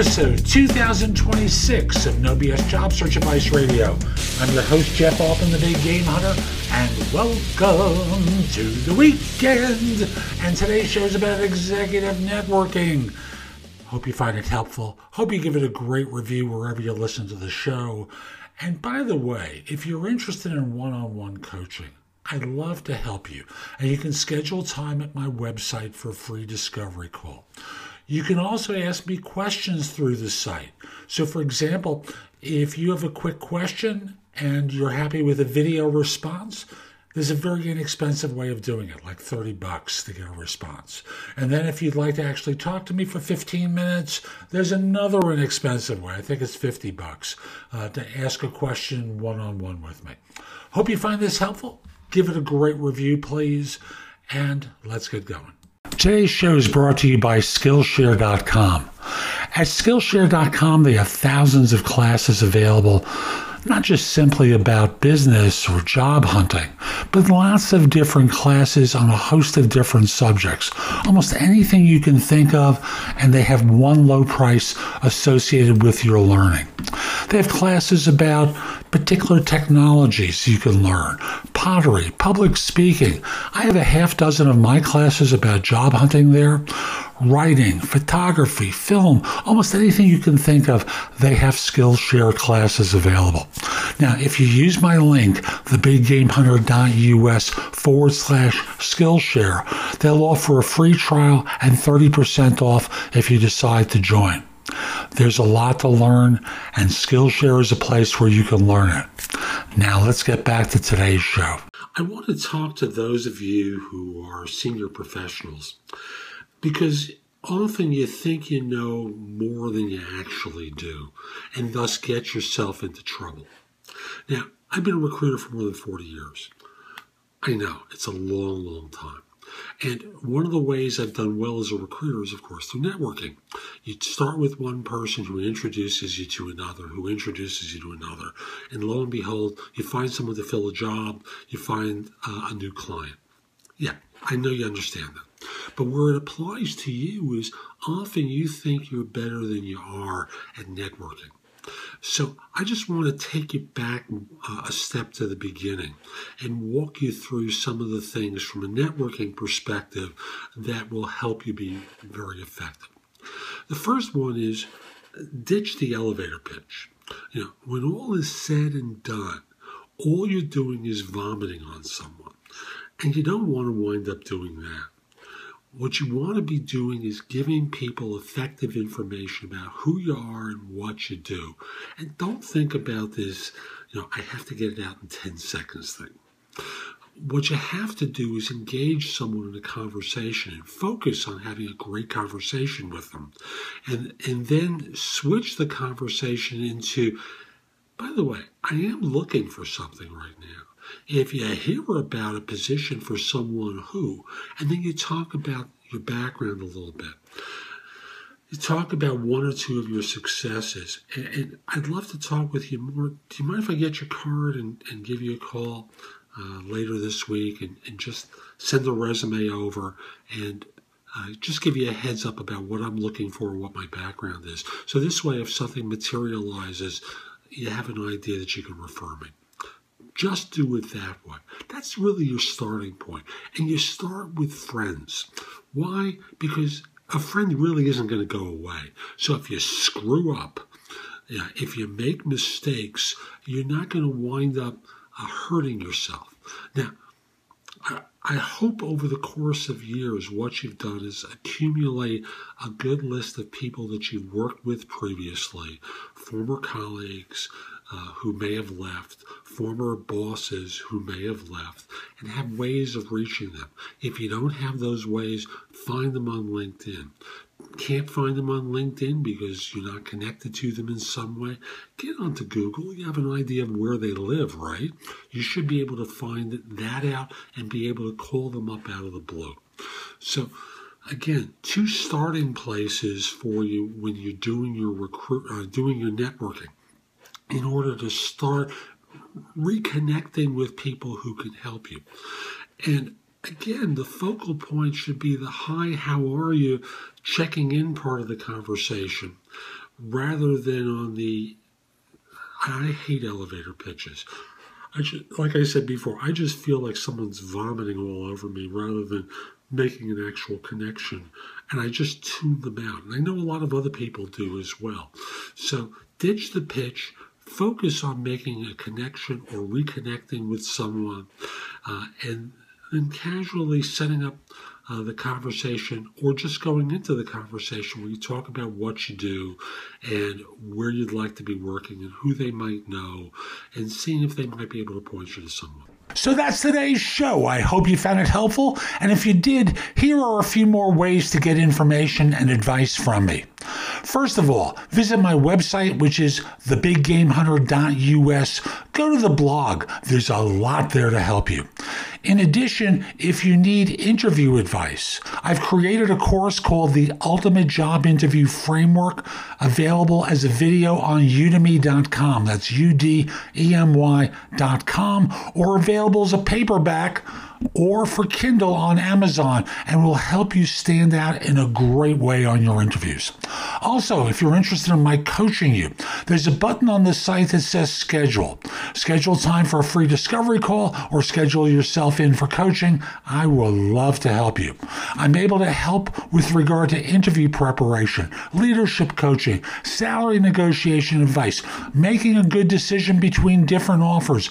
episode 2026 of No BS Job Search Advice Radio. I'm your host, Jeff Altman, the Big Game Hunter, and welcome to the weekend. And today's show is about executive networking. Hope you find it helpful. Hope you give it a great review wherever you listen to the show. And by the way, if you're interested in one on one coaching, I'd love to help you. And you can schedule time at my website for a free discovery call. You can also ask me questions through the site. So, for example, if you have a quick question and you're happy with a video response, there's a very inexpensive way of doing it, like 30 bucks to get a response. And then if you'd like to actually talk to me for 15 minutes, there's another inexpensive way. I think it's 50 bucks uh, to ask a question one on one with me. Hope you find this helpful. Give it a great review, please, and let's get going. Today's show is brought to you by Skillshare.com. At Skillshare.com, they have thousands of classes available, not just simply about business or job hunting, but lots of different classes on a host of different subjects. Almost anything you can think of, and they have one low price associated with your learning. They have classes about particular technologies you can learn, pottery, public speaking. I have a half dozen of my classes about job hunting there. Writing, photography, film, almost anything you can think of, they have Skillshare classes available. Now, if you use my link, thebiggamehunter.us forward slash Skillshare, they'll offer a free trial and 30% off if you decide to join. There's a lot to learn, and Skillshare is a place where you can learn it. Now, let's get back to today's show. I want to talk to those of you who are senior professionals because often you think you know more than you actually do, and thus get yourself into trouble. Now, I've been a recruiter for more than 40 years. I know, it's a long, long time. And one of the ways I've done well as a recruiter is, of course, through networking. You start with one person who introduces you to another, who introduces you to another. And lo and behold, you find someone to fill a job, you find uh, a new client. Yeah, I know you understand that. But where it applies to you is often you think you're better than you are at networking. So I just want to take you back uh, a step to the beginning and walk you through some of the things from a networking perspective that will help you be very effective. The first one is ditch the elevator pitch. You know, when all is said and done, all you're doing is vomiting on someone. And you don't want to wind up doing that. What you want to be doing is giving people effective information about who you are and what you do. And don't think about this, you know, I have to get it out in 10 seconds thing. What you have to do is engage someone in a conversation and focus on having a great conversation with them. And, and then switch the conversation into, by the way, I am looking for something right now if you hear about a position for someone who, and then you talk about your background a little bit. You talk about one or two of your successes, and, and I'd love to talk with you more. Do you mind if I get your card and, and give you a call uh, later this week and, and just send the resume over and uh, just give you a heads up about what I'm looking for, what my background is. So this way, if something materializes, you have an idea that you can refer me. Just do it that way. That's really your starting point. And you start with friends. Why? Because a friend really isn't going to go away. So if you screw up, if you make mistakes, you're not going to wind up uh, hurting yourself. Now, I hope over the course of years, what you've done is accumulate a good list of people that you've worked with previously, former colleagues, uh, who may have left, former bosses who may have left, and have ways of reaching them. If you don't have those ways, find them on LinkedIn. Can't find them on LinkedIn because you're not connected to them in some way? Get onto Google. You have an idea of where they live, right? You should be able to find that out and be able to call them up out of the blue. So, again, two starting places for you when you're doing your recruit, uh, doing your networking in order to start reconnecting with people who can help you. And again, the focal point should be the hi, how are you, checking in part of the conversation rather than on the. I hate elevator pitches. I just, like I said before, I just feel like someone's vomiting all over me rather than making an actual connection. And I just tune them out. And I know a lot of other people do as well. So ditch the pitch, focus on making a connection or reconnecting with someone, uh, and then casually setting up uh, the conversation or just going into the conversation where you talk about what you do and where you'd like to be working and who they might know and seeing if they might be able to point you to someone. So that's today's show. I hope you found it helpful. And if you did, here are a few more ways to get information and advice from me. First of all, visit my website, which is thebiggamehunter.us. Go to the blog, there's a lot there to help you. In addition, if you need interview advice, I've created a course called the Ultimate Job Interview Framework, available as a video on udemy.com. That's U D E M Y.com, or available as a paperback or for Kindle on Amazon and will help you stand out in a great way on your interviews. Also, if you're interested in my coaching you, there's a button on the site that says schedule. Schedule time for a free discovery call or schedule yourself in for coaching. I will love to help you. I'm able to help with regard to interview preparation, leadership coaching, salary negotiation advice, making a good decision between different offers,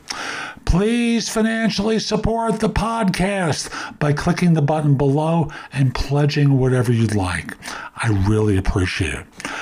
Please financially support the podcast by clicking the button below and pledging whatever you'd like. I really appreciate it.